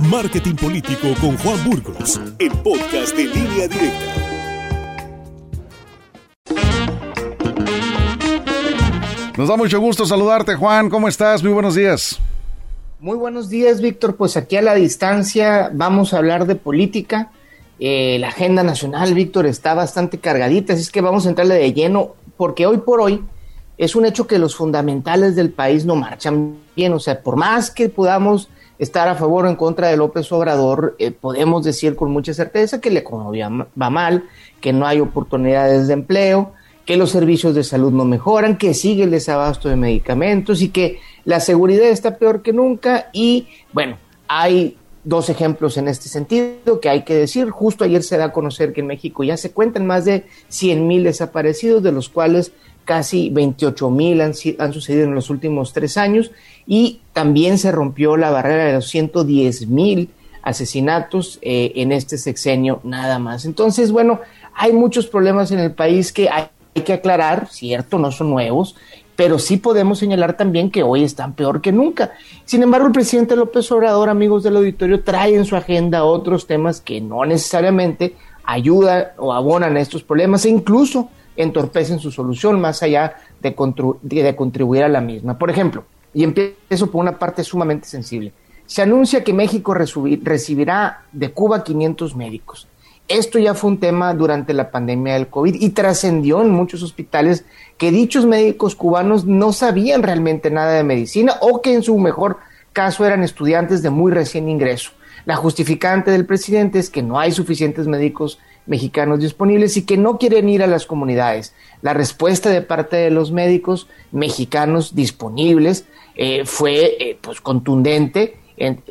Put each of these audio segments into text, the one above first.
Marketing Político con Juan Burgos, el podcast de línea directa. Nos da mucho gusto saludarte, Juan. ¿Cómo estás? Muy buenos días. Muy buenos días, Víctor. Pues aquí a la distancia vamos a hablar de política. Eh, la agenda nacional, Víctor, está bastante cargadita, así es que vamos a entrarle de lleno, porque hoy por hoy es un hecho que los fundamentales del país no marchan bien. O sea, por más que podamos estar a favor o en contra de López Obrador, eh, podemos decir con mucha certeza que la economía va mal, que no hay oportunidades de empleo, que los servicios de salud no mejoran, que sigue el desabasto de medicamentos y que la seguridad está peor que nunca. Y bueno, hay dos ejemplos en este sentido que hay que decir. Justo ayer se da a conocer que en México ya se cuentan más de 100 mil desaparecidos, de los cuales casi 28 mil han, han, sucedido en los últimos tres años y también se rompió la barrera de los 110 mil asesinatos eh, en este sexenio nada más. Entonces, bueno, hay muchos problemas en el país que hay que aclarar, cierto, no son nuevos, pero sí podemos señalar también que hoy están peor que nunca. Sin embargo, el presidente López Obrador, amigos del auditorio, trae en su agenda otros temas que no necesariamente ayudan o abonan a estos problemas e incluso entorpecen su solución más allá de, de contribuir a la misma. Por ejemplo, y empiezo por una parte sumamente sensible, se anuncia que México recibirá de Cuba 500 médicos. Esto ya fue un tema durante la pandemia del COVID y trascendió en muchos hospitales que dichos médicos cubanos no sabían realmente nada de medicina o que en su mejor caso eran estudiantes de muy recién ingreso. La justificante del presidente es que no hay suficientes médicos mexicanos disponibles y que no quieren ir a las comunidades. La respuesta de parte de los médicos mexicanos disponibles eh, fue eh, pues contundente en,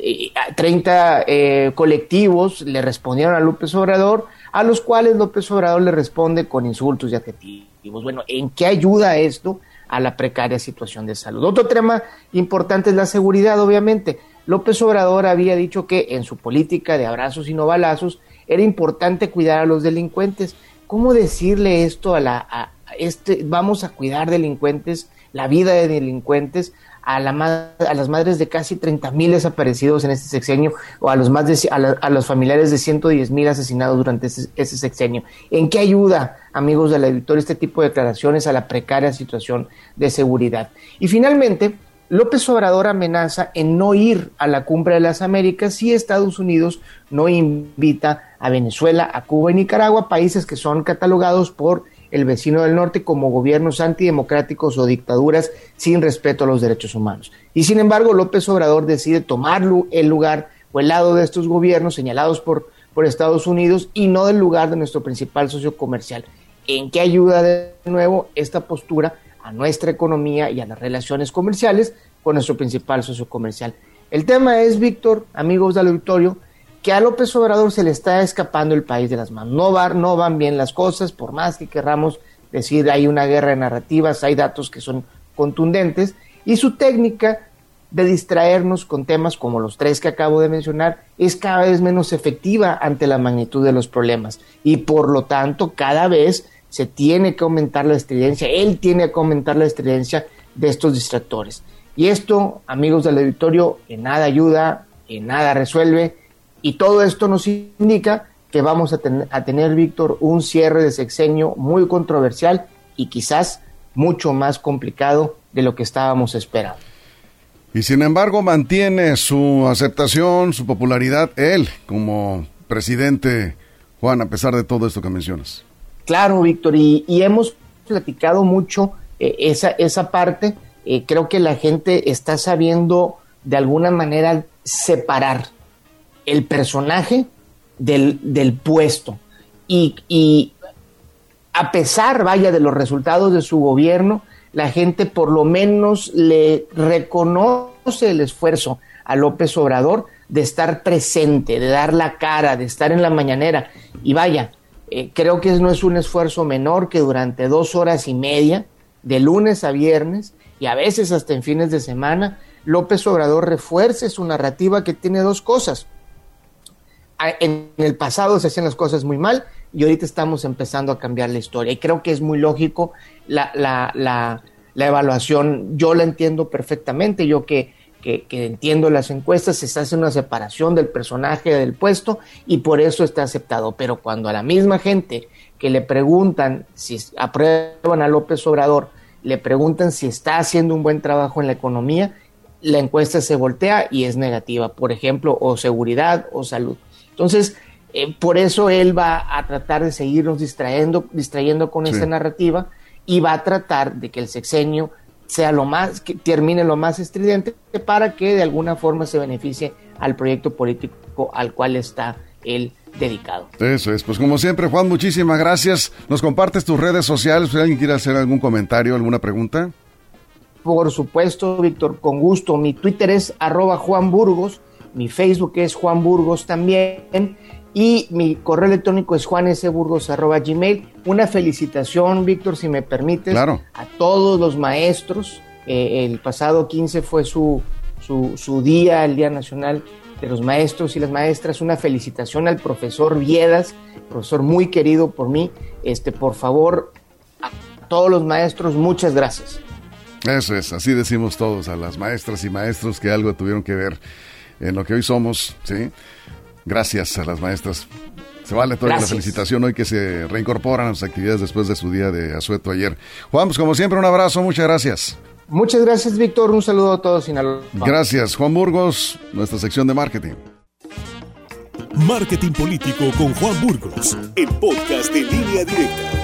30 eh, colectivos le respondieron a López Obrador, a los cuales López Obrador le responde con insultos y adjetivos. Bueno, ¿en qué ayuda esto a la precaria situación de salud? Otro tema importante es la seguridad, obviamente. López Obrador había dicho que en su política de abrazos y no balazos era importante cuidar a los delincuentes. ¿Cómo decirle esto a la a este vamos a cuidar delincuentes, la vida de delincuentes a, la, a las madres de casi 30 mil desaparecidos en este sexenio o a los, más de, a, los familiares de 110 mil asesinados durante ese, sexenio. ¿En qué ayuda, amigos del editor, este tipo de declaraciones a la precaria situación de seguridad? Y finalmente, López Obrador amenaza en no ir a la cumbre de las Américas si Estados Unidos no invita a Venezuela, a Cuba y Nicaragua, países que son catalogados por el vecino del norte como gobiernos antidemocráticos o dictaduras sin respeto a los derechos humanos. Y sin embargo, López Obrador decide tomar el lugar o el lado de estos gobiernos señalados por, por Estados Unidos y no del lugar de nuestro principal socio comercial. ¿En qué ayuda de nuevo esta postura a nuestra economía y a las relaciones comerciales con nuestro principal socio comercial? El tema es, Víctor, amigos del auditorio, que a López Obrador se le está escapando el país de las manos. No, no van bien las cosas, por más que querramos decir hay una guerra de narrativas, hay datos que son contundentes, y su técnica de distraernos con temas como los tres que acabo de mencionar es cada vez menos efectiva ante la magnitud de los problemas y por lo tanto cada vez se tiene que aumentar la estridencia, él tiene que aumentar la estridencia de estos distractores. Y esto, amigos del auditorio, en nada ayuda, en nada resuelve, y todo esto nos indica que vamos a, a tener, Víctor, un cierre de sexenio muy controversial y quizás mucho más complicado de lo que estábamos esperando. Y sin embargo mantiene su aceptación, su popularidad, él como presidente, Juan, a pesar de todo esto que mencionas. Claro, Víctor, y, hemos platicado mucho eh, esa, esa parte. Eh, creo que la gente está sabiendo de alguna manera separar el personaje del, puesto. Y, a pesar, vaya, de los resultados de su gobierno, la gente por lo menos le reconoce el esfuerzo a López Obrador de estar presente, de dar la cara, de estar en la mañanera. Y vaya, eh, creo que no es un esfuerzo menor que durante dos horas y media, de lunes a viernes, y a veces hasta en fines de semana, López Obrador refuerce su narrativa que tiene dos cosas en el pasado se hacían las cosas muy mal y ahorita estamos empezando a cambiar la historia. Y creo que es muy lógico la, la, la, la evaluación. Yo la entiendo perfectamente. Yo que que, entiendo las encuestas, se está haciendo una separación del personaje del puesto y por eso está aceptado. Pero cuando a la misma gente que le preguntan si aprueban a López Obrador, le preguntan si está haciendo un buen trabajo en la economía, la encuesta se voltea y es negativa, por ejemplo, o seguridad o salud. Entonces, eh, por eso él va a tratar de seguirnos distrayendo, distrayendo con esta narrativa y va a tratar de que el sexenio sea lo más, que termine lo más estridente para que de alguna forma se beneficie al proyecto político al cual está él dedicado. Eso es, pues como siempre, Juan, muchísimas gracias. ¿Nos compartes tus redes sociales? Si alguien quiere hacer algún comentario, alguna pregunta. Por supuesto, Víctor, con gusto. Mi Twitter es arroba Juan Burgos, mi Facebook es Juan Burgos también y mi correo electrónico es juanesburgos.gmail. Una felicitación, Víctor, si me permites, a todos los maestros. Eh, el pasado 15 fue su, su, día, el Día Nacional de los Maestros y las Maestras. Una felicitación al profesor Viedas, profesor muy querido por mí. Este, por favor, a todos los maestros, muchas gracias. Eso es, así decimos todos, a las maestras y maestros que algo tuvieron que ver en lo que hoy somos, ¿sí? Gracias a las maestras. Se vale toda la felicitación hoy que se reincorporan a sus actividades después de su día de asueto ayer. Juan, pues como siempre, un abrazo, muchas gracias. Muchas gracias, Víctor. Un saludo a todos, Sinaloa. Gracias, Juan Burgos, nuestra sección de marketing. Marketing Político con Juan Burgos, el podcast de línea directa.